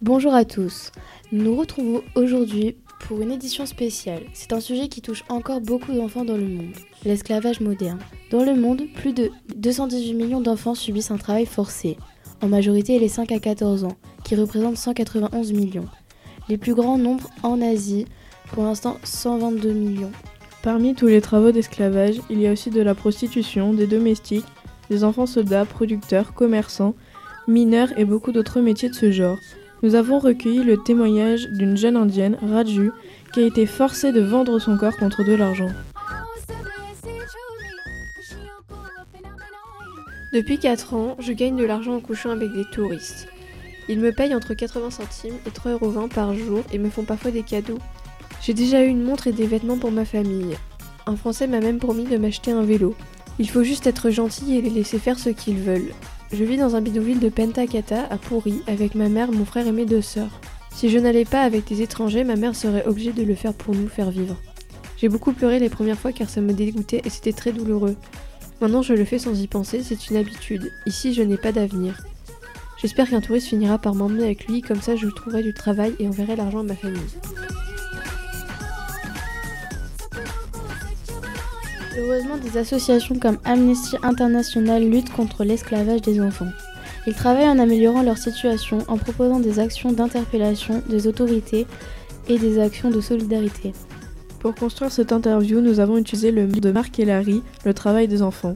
Bonjour à tous. Nous retrouvons aujourd'hui pour une édition spéciale. C'est un sujet qui touche encore beaucoup d'enfants dans le monde, l'esclavage moderne. Dans le monde, plus de 218 millions d'enfants subissent un travail forcé, en majorité les 5 à 14 ans, qui représentent 191 millions. Les plus grands nombres en Asie, pour l'instant 122 millions. Parmi tous les travaux d'esclavage, il y a aussi de la prostitution, des domestiques, des enfants soldats, producteurs, commerçants, mineurs et beaucoup d'autres métiers de ce genre. Nous avons recueilli le témoignage d'une jeune indienne, Raju, qui a été forcée de vendre son corps contre de l'argent. Depuis 4 ans, je gagne de l'argent en couchant avec des touristes. Ils me payent entre 80 centimes et 3,20€ par jour et me font parfois des cadeaux. J'ai déjà eu une montre et des vêtements pour ma famille. Un Français m'a même promis de m'acheter un vélo. Il faut juste être gentil et les laisser faire ce qu'ils veulent. Je vis dans un bidonville de Pentakata à Pourri avec ma mère, mon frère et mes deux sœurs. Si je n'allais pas avec des étrangers, ma mère serait obligée de le faire pour nous faire vivre. J'ai beaucoup pleuré les premières fois car ça me dégoûtait et c'était très douloureux. Maintenant je le fais sans y penser, c'est une habitude. Ici je n'ai pas d'avenir. J'espère qu'un touriste finira par m'emmener avec lui, comme ça je trouverai du travail et enverrai l'argent à ma famille. Heureusement, des associations comme Amnesty International luttent contre l'esclavage des enfants. Ils travaillent en améliorant leur situation en proposant des actions d'interpellation des autorités et des actions de solidarité. Pour construire cette interview, nous avons utilisé le mot de Marc Larry, le travail des enfants.